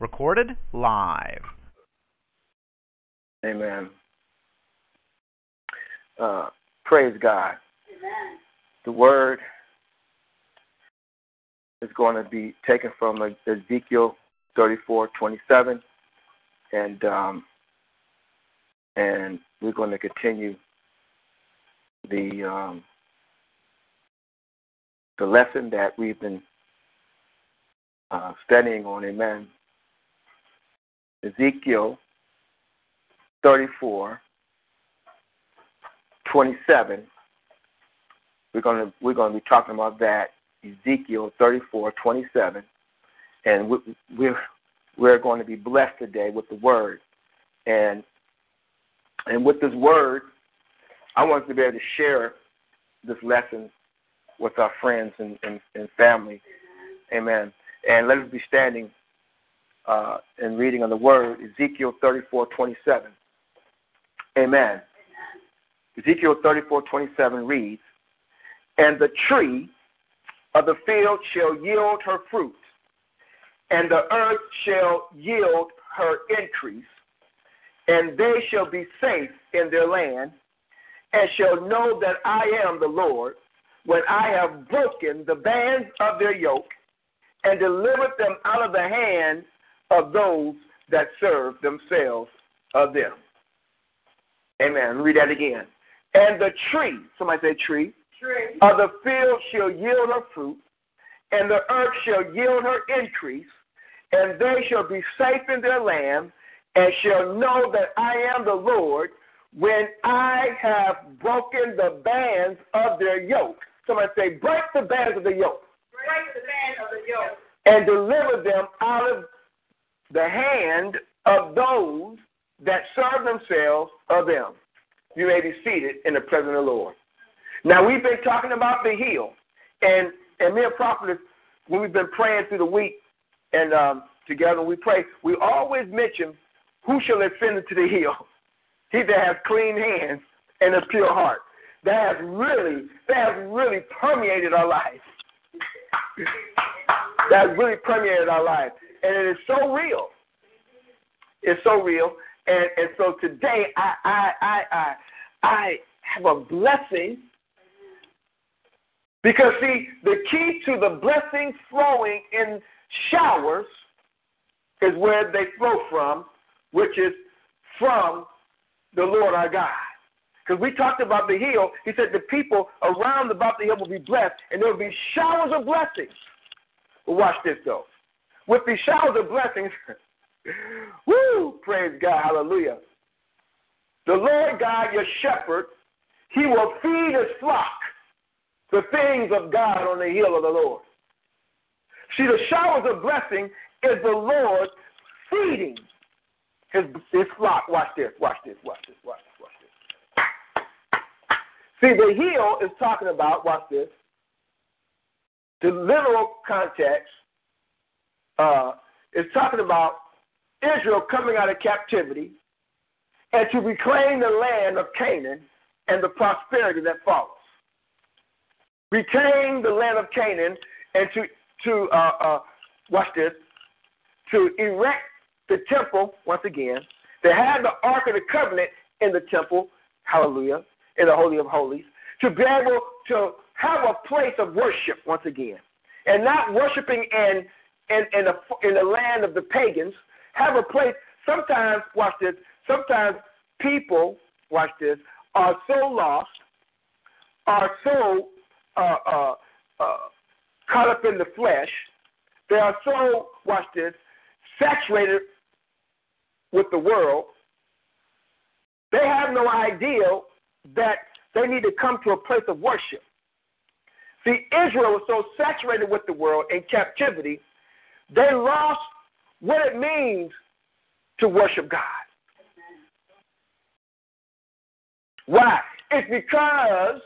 Recorded live. Amen. Uh, praise God. Amen. The word is going to be taken from Ezekiel 34:27, and um, and we're going to continue the um, the lesson that we've been uh, studying on. Amen. Ezekiel 34, 27. We're going to we're to be talking about that Ezekiel 34, 27. And we're, we're going to be blessed today with the word. And, and with this word, I want to be able to share this lesson with our friends and, and, and family. Amen. And let us be standing uh, and reading on the word, Ezekiel 34, 27. Amen. Ezekiel 34, 27 reads, And the tree of the field shall yield her fruit, and the earth shall yield her increase, and they shall be safe in their land, and shall know that I am the Lord, when I have broken the bands of their yoke, and delivered them out of the hand of those that serve themselves of them. Amen. Read that again. And the tree, somebody say tree, tree. of the field shall yield her fruit, and the earth shall yield her increase, and they shall be safe in their land, and shall know that I am the Lord when I have broken the bands of their yoke. Somebody say, break the bands of the yoke. Break the bands of the yoke. And deliver them out of the hand of those that serve themselves of them. You may be seated in the presence of the Lord. Now we've been talking about the heel, and and me and Prophet, when we've been praying through the week, and um, together we pray, we always mention who shall ascend into the heel. He that has clean hands and a pure heart. That has really, that has really permeated our life. that has really permeated our life, and it is so real. It's so real, and and so today I I I I, I have a blessing because, see, the key to the blessings flowing in showers is where they flow from, which is from the Lord our God. Because we talked about the hill. He said the people around about the hill will be blessed, and there will be showers of blessings. But watch this, though. With these showers of blessings, woo, praise God, hallelujah. The Lord God, your shepherd, he will feed his flock the things of God on the hill of the Lord. See, the showers of blessing is the Lord feeding his, his flock. Watch this, watch this, watch this, watch this, watch this. See, the hill is talking about, watch this, the literal context uh, is talking about Israel coming out of captivity and to reclaim the land of Canaan and the prosperity that follows retain the land of Canaan and to to uh, uh, watch this to erect the temple once again. To have the Ark of the Covenant in the temple, hallelujah, in the Holy of Holies, to be able to have a place of worship once again, and not worshiping in in in the, in the land of the pagans. Have a place. Sometimes, watch this. Sometimes people, watch this, are so lost, are so uh, uh, uh, caught up in the flesh. They are so, watch this, saturated with the world. They have no idea that they need to come to a place of worship. See, Israel was so saturated with the world in captivity, they lost what it means to worship God. Why? It's because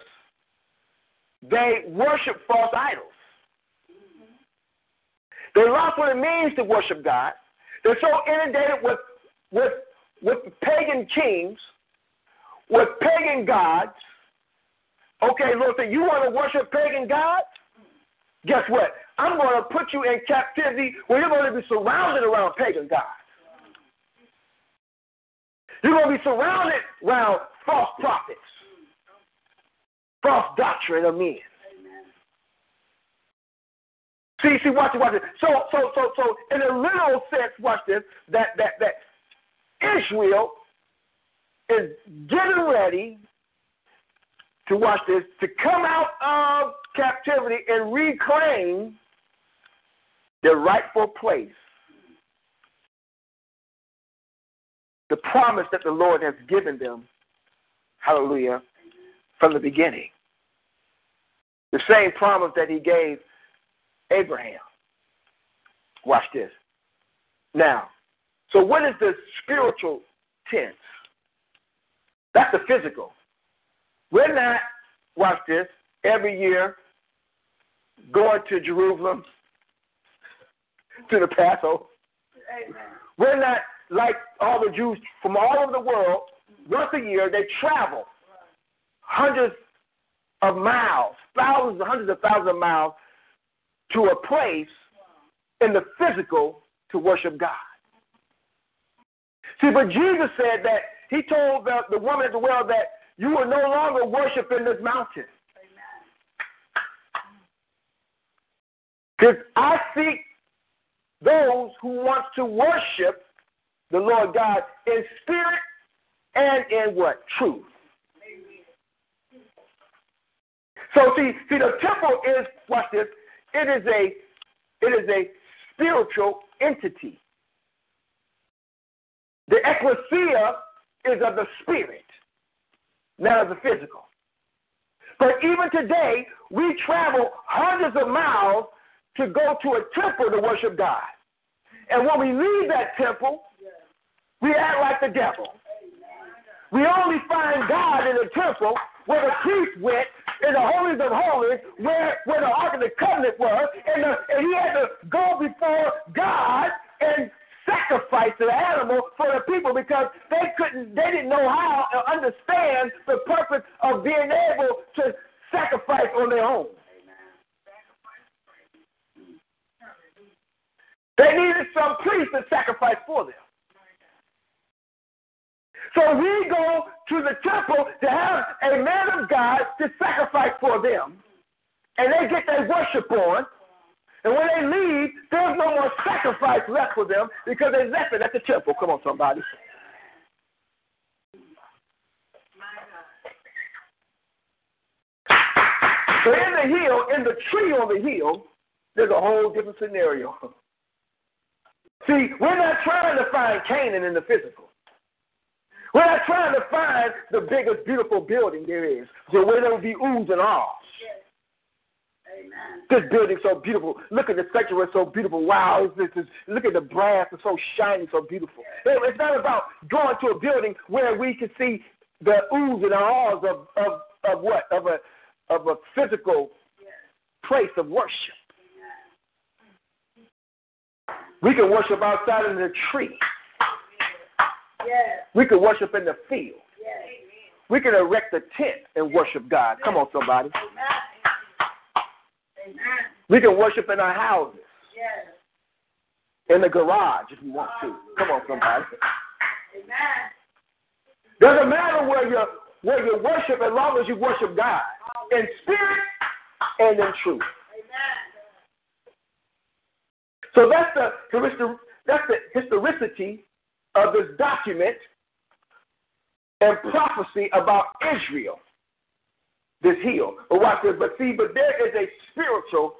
they worship false idols. They lost what it means to worship God. They're so inundated with with with pagan kings, with pagan gods. Okay, said, you want to worship pagan gods? Guess what? I'm going to put you in captivity where you're going to be surrounded around pagan gods. You're going to be surrounded around false prophets, false doctrine of men. See, see, watch it, watch it. So, so, so, so, in a literal sense, watch this. That that that Israel is getting ready to watch this to come out of captivity and reclaim their rightful place. The promise that the Lord has given them, hallelujah, from the beginning. The same promise that He gave Abraham. Watch this. Now, so what is the spiritual tense? That's the physical. We're not, watch this, every year going to Jerusalem to the Passover. We're not like all the Jews from all over the world. Once a year, they travel hundreds of miles, thousands and hundreds of thousands of miles to a place in the physical to worship God. See, but Jesus said that he told the, the woman at the well that you will no longer worship in this mountain. Because I seek those who want to worship the Lord God in spirit and in what? Truth. So see, see the temple is watch this, it is a it is a spiritual entity. The ecclesia is of the spirit, not of the physical. But even today, we travel hundreds of miles to go to a temple to worship God. And when we leave that temple, we act like the devil. We only find God in the temple where the priest went in the holies of holies, where, where the Ark of the Covenant was, and, the, and he had to go before God and sacrifice the animal for the people because they couldn't, they didn't know how to understand the purpose of being able to sacrifice on their own. They needed some priest to sacrifice for them. So we go to the temple to have a man of God to sacrifice for them. And they get their worship on. And when they leave, there's no more sacrifice left for them because they left it at the temple. Come on, somebody. So in the hill, in the tree on the hill, there's a whole different scenario. See, we're not trying to find Canaan in the physical. We're not trying to find the biggest, beautiful building there is, so where there will be oohs and ahs. Amen. This building's so beautiful. Look at the sanctuary, it's so beautiful. Wow, it's, it's, look at the brass, it's so shiny, so beautiful. It's not about going to a building where we can see the oohs and ahs of, of, of what? Of a, of a physical place of worship. We can worship outside in the tree. Yes. We can worship in the field. Yes. We can erect a tent and worship God. Come on, somebody. Amen. We can worship in our houses. Yes. In the garage if you want to. Come on, somebody. Amen. Doesn't matter where you where you worship as long as you worship God in spirit and in truth. So that's the that's the historicity of this document and prophecy about Israel, this hill. But watch this. But see, but there is a spiritual,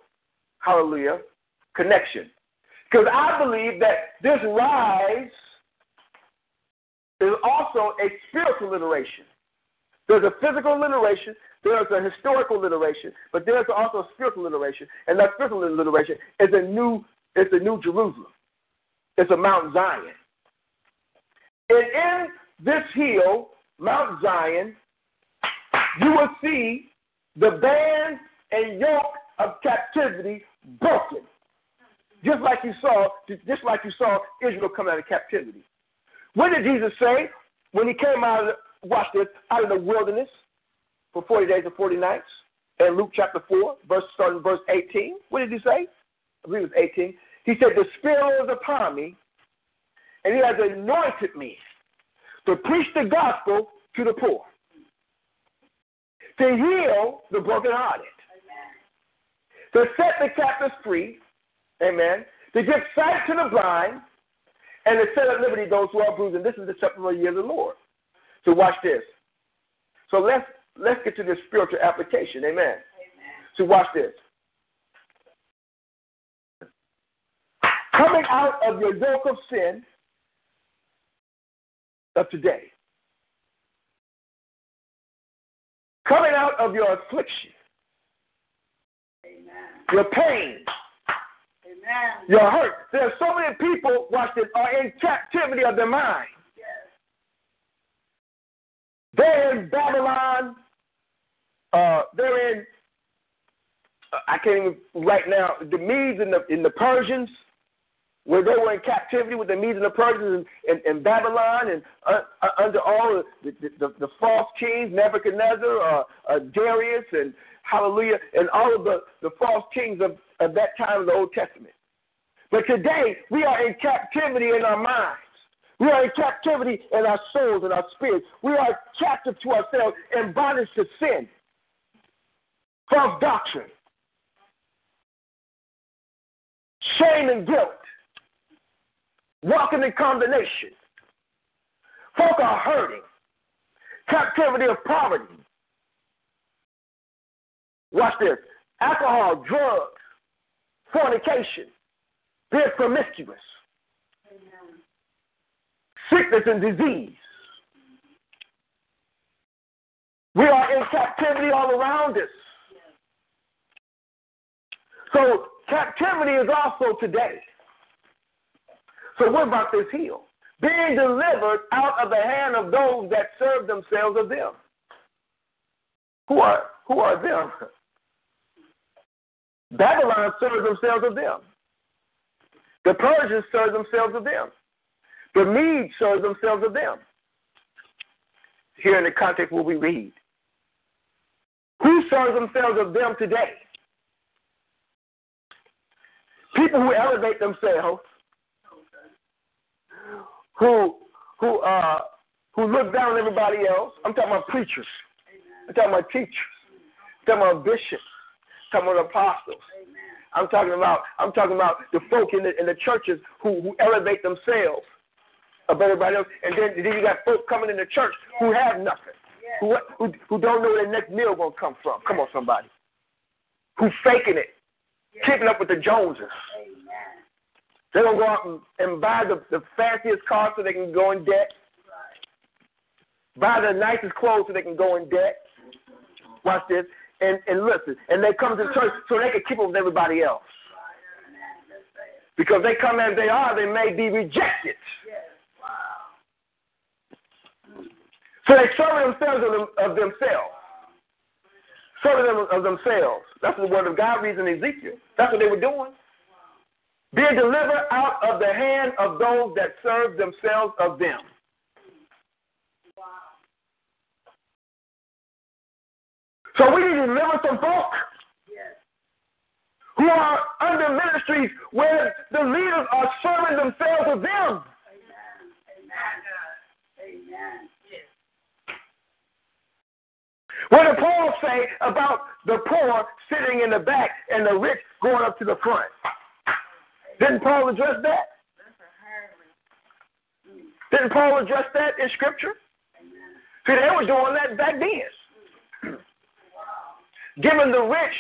hallelujah, connection. Because I believe that this rise is also a spiritual iteration. There's a physical liberation, there's a historical liberation, but there's also a spiritual liberation. And that spiritual liberation is a new, it's a new Jerusalem. It's a Mount Zion. And in this hill, Mount Zion, you will see the band and yoke of captivity broken. Just like you saw, just like you saw Israel come out of captivity. What did Jesus say when he came out of the, watch this, out of the wilderness for 40 days and 40 nights? In Luke chapter 4, verse starting verse 18. What did he say? I believe it was 18. He said, The Spirit is upon me, and he has anointed me to preach the gospel to the poor, to heal the brokenhearted, to set the captives free, amen, to give sight to the blind, and to set at liberty those who are bruised. And this is the acceptable year of the Lord. So watch this. So let's let's get to this spiritual application. Amen. Amen. So watch this. Coming out of your yoke of sin of today. Coming out of your affliction. Amen. Your pain. Amen. Your hurt. There are so many people, watching are in captivity of their mind. Yes. They're in Babylon. Uh, they're in, uh, I can't even, right now, the Medes and the, and the Persians, where they were in captivity with the Medes and the Persians and, Babylon and uh, uh under all the, the, the, the, false kings, Nebuchadnezzar, uh, uh, Darius, and hallelujah, and all of the, the false kings of, of that time of the Old Testament. But today, we are in captivity in our minds. We are in captivity in our souls and our spirits. We are captive to ourselves and bondage to sin, false doctrine, shame and guilt, walking in condemnation. Folk are hurting, captivity of poverty. Watch this alcohol, drugs, fornication, being promiscuous, Amen. sickness and disease. We are in captivity all around us. So captivity is also today. So what about this heal? Being delivered out of the hand of those that serve themselves of them. Who are who are them? Babylon serves themselves of them. The Persians serve themselves of them. The Medes serve themselves of them. Here in the context where we read. Who serves themselves of them today? People who elevate themselves, who who uh who look down on everybody else. I'm talking about preachers. I'm talking about teachers. I'm talking about bishops. I'm talking about apostles. I'm talking about I'm talking about the folk in the in the churches who who elevate themselves above everybody else, and then then you got folk coming in the church who have nothing, who who who don't know where the next meal gonna come from. Come on, somebody, who faking it, keeping up with the Joneses. They're gonna go out and, and buy the, the fanciest car so they can go in debt. Buy the nicest clothes so they can go in debt. Watch this and, and listen. And they come to church so they can keep up with everybody else. Because they come as they are, they may be rejected. So they serve themselves of, them, of themselves. Serving them of themselves. That's the word of God reads in Ezekiel. That's what they were doing. Being delivered out of the hand of those that serve themselves of them. So we need to deliver some folk yes. who are under ministries where the leaders are serving themselves of them. Amen. Amen. Amen. What did Paul say about the poor sitting in the back and the rich going up to the front? Didn't Paul address that? Didn't Paul address that in Scripture? See, they were doing that back then giving the rich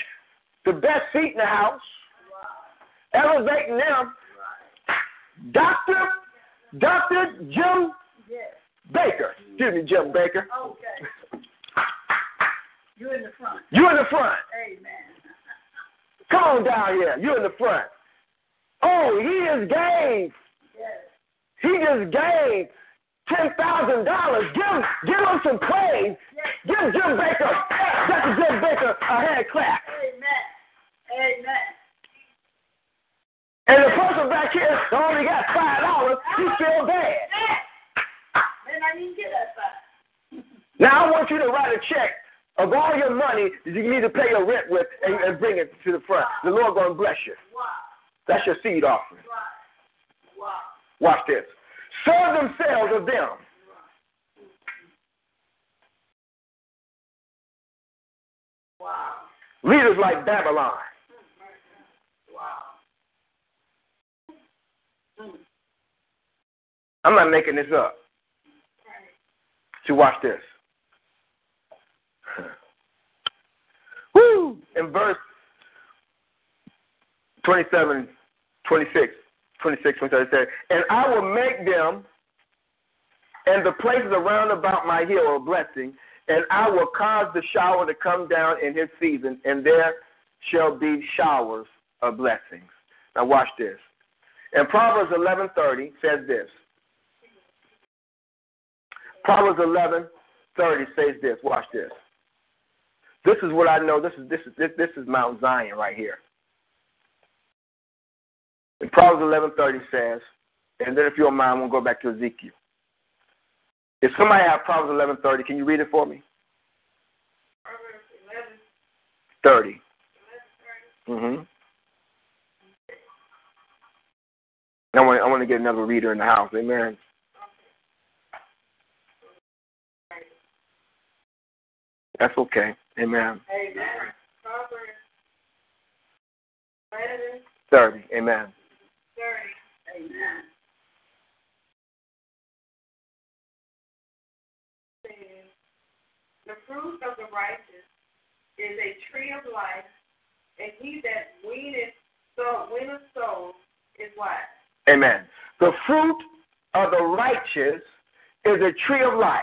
the best seat in the house, elevating them. Doctor, Doctor Jim Baker. Excuse me, Jim Baker. You're in the front. You're in the front. Amen. Come on down here. You're in the front. Oh, he just gave. He just gave ten thousand dollars. Give give him some praise. Give Jim Baker, Dr. Jim Baker, a hand clap. Amen. Amen. And the person back here only got five dollars, he feel bad. Man, I didn't get that far. Now I want you to write a check of all your money that you need to pay your rent with and, and bring it to the front. The Lord gonna bless you. Wow. That's your seed offering. Watch this. Serve themselves of them. Wow. Leaders like Babylon. Wow. I'm not making this up. See, watch this. Woo! In verse 27, 26, 26, 27, And I will make them and the places around about my hill a blessing, and I will cause the shower to come down in his season, and there shall be showers of blessings. Now watch this. And Proverbs 11:30 says this. Proverbs 11:30 says this. Watch this. This is what I know. This is this is this, this is Mount Zion right here. And Proverbs 11:30 says, and then if you don't mind, we'll go back to Ezekiel. If somebody have Proverbs 11:30, can you read it for me? Proverbs 11, 30. 11, 30. Mm-hmm. I want I want to get another reader in the house. Amen. That's okay. Amen. Amen. Proverbs 11, 30. Amen. 30. Amen. The fruit of the righteous is a tree of life, and he that winneth so winneth souls is wise. Amen. The fruit of the righteous is a tree of life.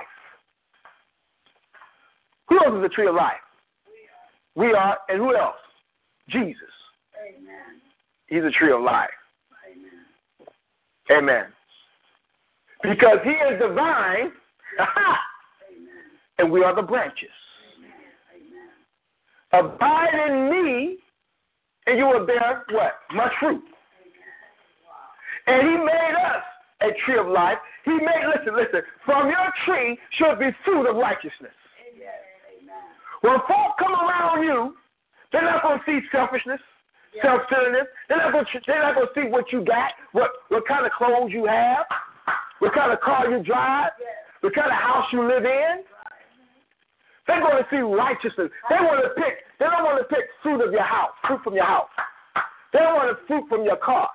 Who else is a tree of life? We are. We are, and who else? Jesus. Amen. He's a tree of life. Amen. Amen. Because he is the divine, and we are the branches. Abide in me, and you will bear what? Much fruit. And he made us a tree of life. He made, listen, listen, from your tree should be fruit of righteousness. When folk come around you, they're not going to see selfishness, self-centeredness. They're not going to, they're not to see what you got, what, what kind of clothes you have, what kind of car you drive, what kind of house you live in. They're going to see righteousness. They want to pick. They don't want to pick fruit of your house, fruit from your house. They don't want to fruit from your car.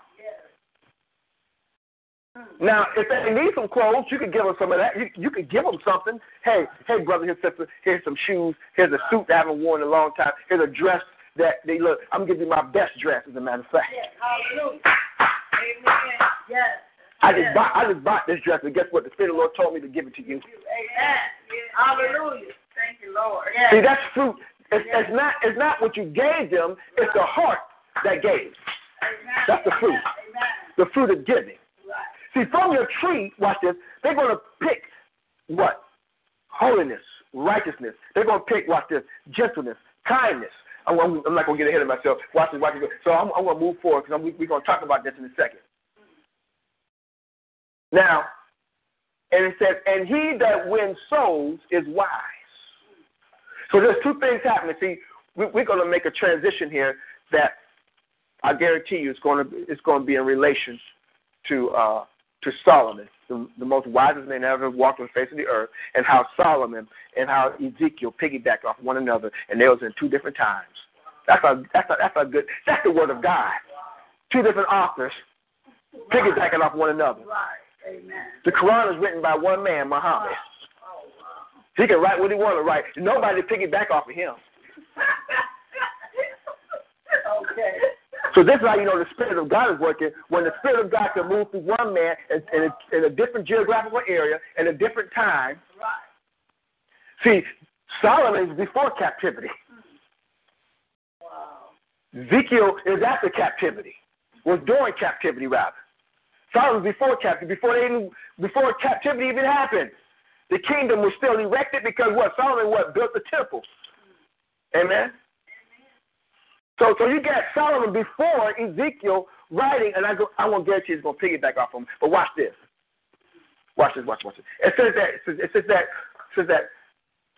Now, if they need some clothes, you could give them some of that. You, you could give them something. Hey, hey, brother, here's sister. Here's some shoes. Here's a suit that I haven't worn in a long time. Here's a dress that they look. I'm giving you my best dress, as a matter of fact. Yes. Hallelujah. Amen. Yes. I just bought. I just bought this dress, and guess what? The Spirit of the Lord told me to give it to you. Amen. Hallelujah. Thank you, Lord. Yes. See, that's fruit. It's, it's not. It's not what you gave them. It's the heart that gave. Amen. That's the fruit. Amen. The fruit of giving. Right. See, from your tree, watch this, they're going to pick what? Holiness, righteousness. They're going to pick, watch this, gentleness, kindness. I'm, I'm, I'm not going to get ahead of myself. Watch this, watch this. So I'm, I'm to move forward because we're going to talk about this in a second. Now, and it says, and he that wins souls is wise. So there's two things happening. See, we, we're going to make a transition here that I guarantee you it's to it's to be in relation to uh, to Solomon, the, the most wisest man ever walked on the face of the earth, and how Solomon and how Ezekiel piggybacked off one another, and they was in two different times. That's a that's a that's a good that's the word of God. Two different authors piggybacking off one another. The Quran is written by one man, Muhammad. He can write what he want to write. Nobody piggyback off of him. okay. So this is how you know the Spirit of God is working. When the Spirit of God can move through one man in, in, a, in a different geographical area in a different time. Right. See, Solomon is before captivity. Wow. Ezekiel is after captivity, was during captivity rather. Solomon before captivity, before they even, before captivity even happened. The kingdom was still erected because what Solomon what built the temple. Amen. So so you got Solomon before Ezekiel writing, and I go I won't guarantee it's gonna piggyback off him, but watch this. Watch this, watch, watch this. It says that it says that it says that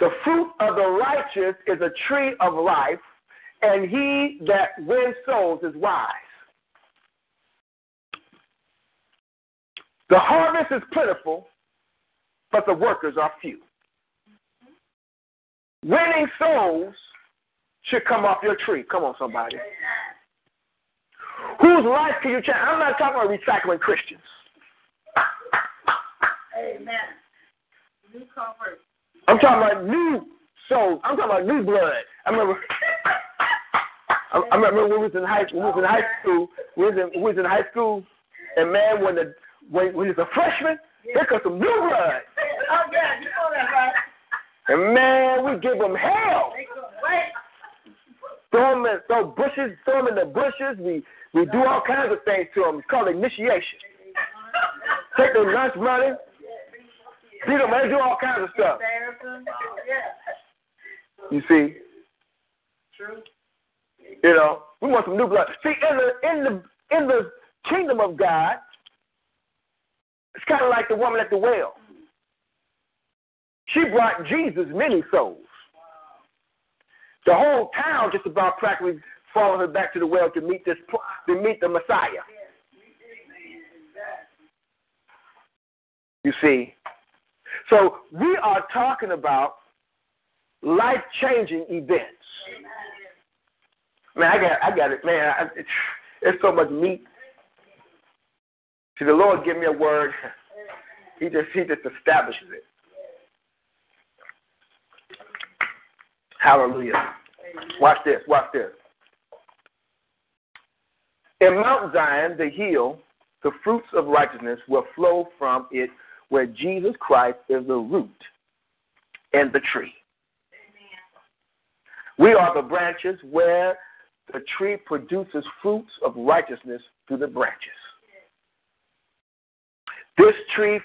the fruit of the righteous is a tree of life, and he that wins souls is wise. The harvest is plentiful, but the workers are few. Winning souls should come off your tree. Come on, somebody. Whose life can you change? I'm not talking about recycling Christians. Amen. New convert. I'm talking about new souls. I'm talking about new blood. I remember. I, I remember when we was in high when we was in high school. We was in, we was in high school, and man, when the when when he was a freshman, there comes some new blood, Oh, yeah, you know that, right? and man, we give them hell. They wait. Throw them in, throw bushes, them in the bushes. We we do all kinds of things to them. It's called initiation. Take their lunch money, beat them, and do all kinds of stuff. You see, True. You know, we want some new blood. See, in the in the in the kingdom of God, it's kind of like the woman at the well. She brought Jesus many souls. The whole town just about practically followed her back to the well to meet this to meet the Messiah. You see, so we are talking about life changing events. Man, I got, I got it, man. I, it's, it's so much meat. See, the Lord give me a word. He just, he just establishes it. Hallelujah. Watch this. Watch this. In Mount Zion, the hill, the fruits of righteousness will flow from it, where Jesus Christ is the root and the tree. We are the branches where the tree produces fruits of righteousness through the branches. This tree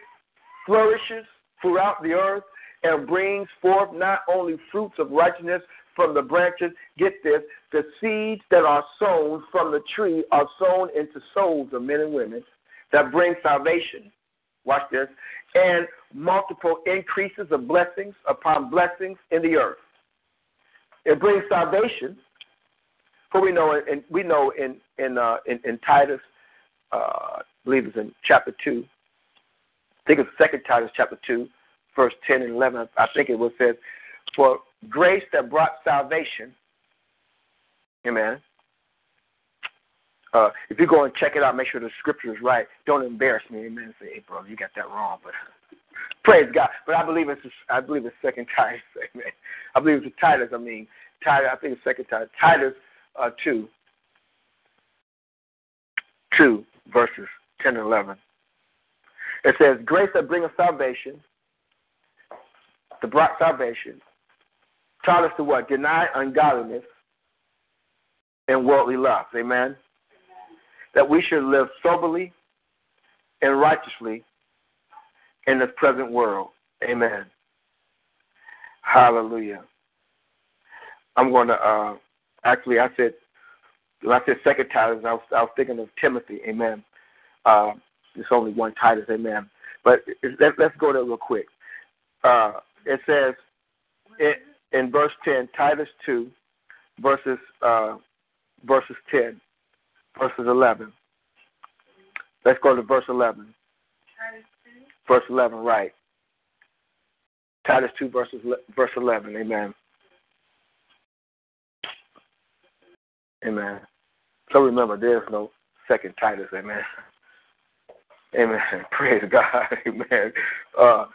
flourishes throughout the earth and brings forth not only fruits of righteousness from the branches, get this, the seeds that are sown from the tree are sown into souls of men and women that bring salvation. Watch this. And multiple increases of blessings upon blessings in the earth. It brings salvation. For we know, and we know in in uh, in, in Titus, uh, I believe it's in chapter two. I think it's Second Titus chapter two, verse ten and eleven. I think it was says, "For grace that brought salvation." Amen. Uh, if you go and check it out, make sure the scripture is right. Don't embarrass me, amen. Say, "Hey, bro, you got that wrong." But praise God. But I believe it's I believe it's Second Titus, amen. I believe it's Titus. I mean, Titus. I think it's Second Titus. Titus uh, two, two verses ten and eleven. It says, "Grace that bringeth salvation, that brought salvation, taught us to what? Deny ungodliness and worldly lust." Amen that we should live soberly and righteously in this present world. Amen. Hallelujah. I'm going to uh, actually. I said when I said second Titus, I was, I was thinking of Timothy. Amen. Uh, it's only one Titus. Amen. But let, let's go there real quick. Uh, it says it, in verse ten, Titus two, verses uh, verses ten verses 11. Let's go to verse 11. Verse 11, right. Titus 2, verses, verse 11. Amen. Amen. So remember, there's no second Titus. Amen. Amen. Praise God. Amen. Uh,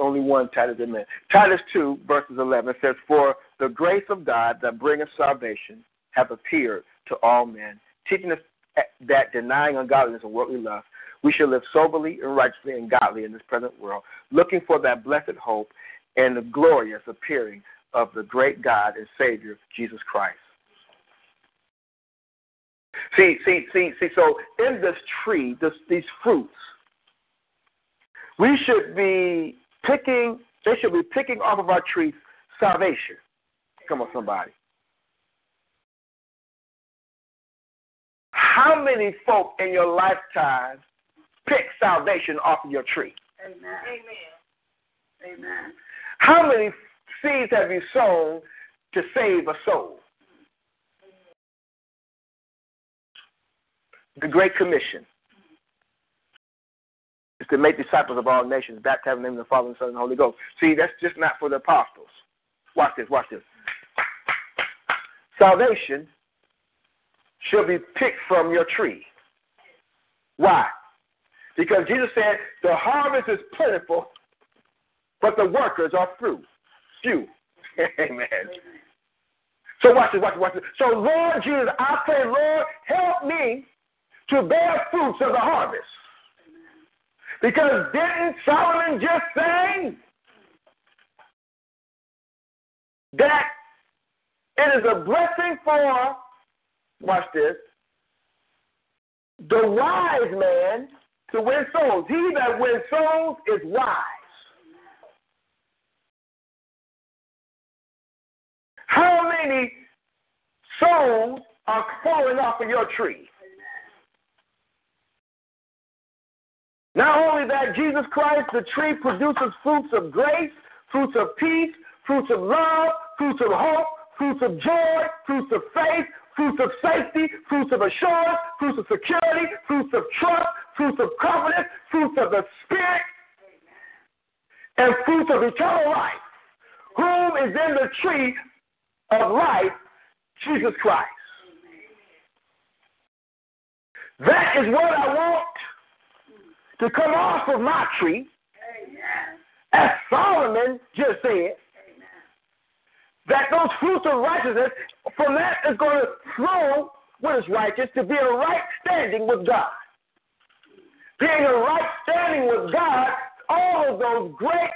only one Titus. Amen. Titus 2, verses 11 says, For the grace of God that bringeth salvation hath appeared to all men teaching us that denying ungodliness and worldly lust, we should live soberly and righteously and godly in this present world, looking for that blessed hope and the glorious appearing of the great God and Savior, Jesus Christ. See, see, see, see. So in this tree, this, these fruits, we should be picking. They should be picking off of our tree salvation. Come on, somebody. How many folk in your lifetime pick salvation off of your tree? Amen. Amen. Amen. How many seeds have you sown to save a soul? The Great Commission is to make disciples of all nations, baptizing them in the Father and Son and the Holy Ghost. See, that's just not for the apostles. Watch this, watch this. Salvation shall be picked from your tree. Why? Because Jesus said, the harvest is plentiful, but the workers are few. Few. Amen. So watch this, watch this, watch this. So Lord Jesus, I pray, Lord, help me to bear fruits of the harvest. Because didn't Solomon just say that it is a blessing for, watch this, the wise man to win souls. He that wins souls is wise. How many souls are falling off of your tree? Not only that, Jesus Christ, the tree produces fruits of grace, fruits of peace, fruits of love, fruits of hope, fruits of joy, fruits of faith, fruits of safety, fruits of assurance, fruits of security, fruits of trust, fruits of confidence, fruits of the Spirit, and fruits of eternal life. Whom is in the tree of life? Jesus Christ. That is what I want to come off of my tree, as Solomon just said, that those fruits of righteousness, from that is going to flow what is righteous to be a right standing with God. Being a right standing with God, all of those great,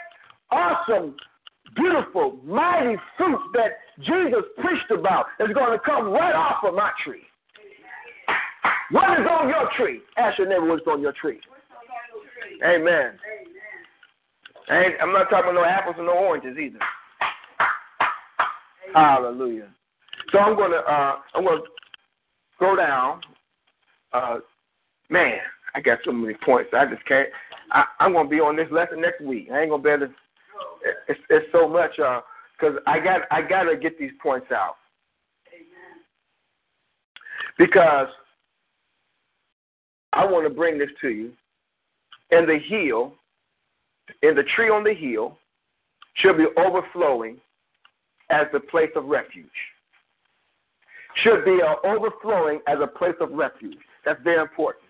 awesome, beautiful, mighty fruits that Jesus preached about is going to come right off of my tree. What is on your tree? Ask your neighbor what's on your tree. Amen. Amen. I'm not talking about no apples and no oranges either. Hallelujah. So I'm gonna uh, I'm gonna go down. Uh, man, I got so many points. I just can't. I, I'm gonna be on this lesson next week. I ain't gonna be able to. It's, it's so much because uh, I got I gotta get these points out. Amen. Because I want to bring this to you and the hill, and the tree on the hill, shall be overflowing as the place of refuge. Should be overflowing as a place of refuge. That's very important.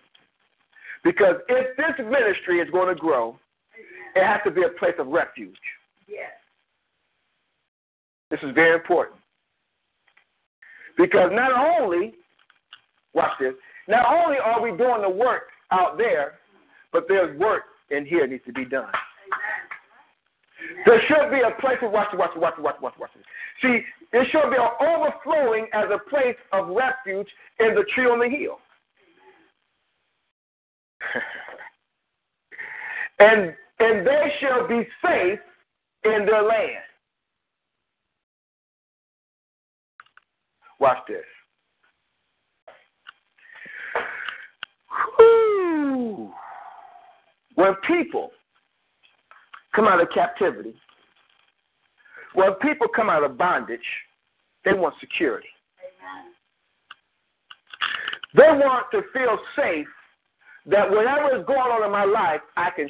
Because if this ministry is going to grow, it has to be a place of refuge. Yes. This is very important. Because not only, watch this, not only are we doing the work out there, but there's work in here needs to be done. There should be a place of watch, watch, watch, watch, watch, watch. See, there should be an overflowing as a place of refuge in the tree on the hill. and and they shall be safe in their land. Watch this. Whew. When people come out of captivity, when people come out of bondage, they want security. They want to feel safe that whatever is going on in my life, I can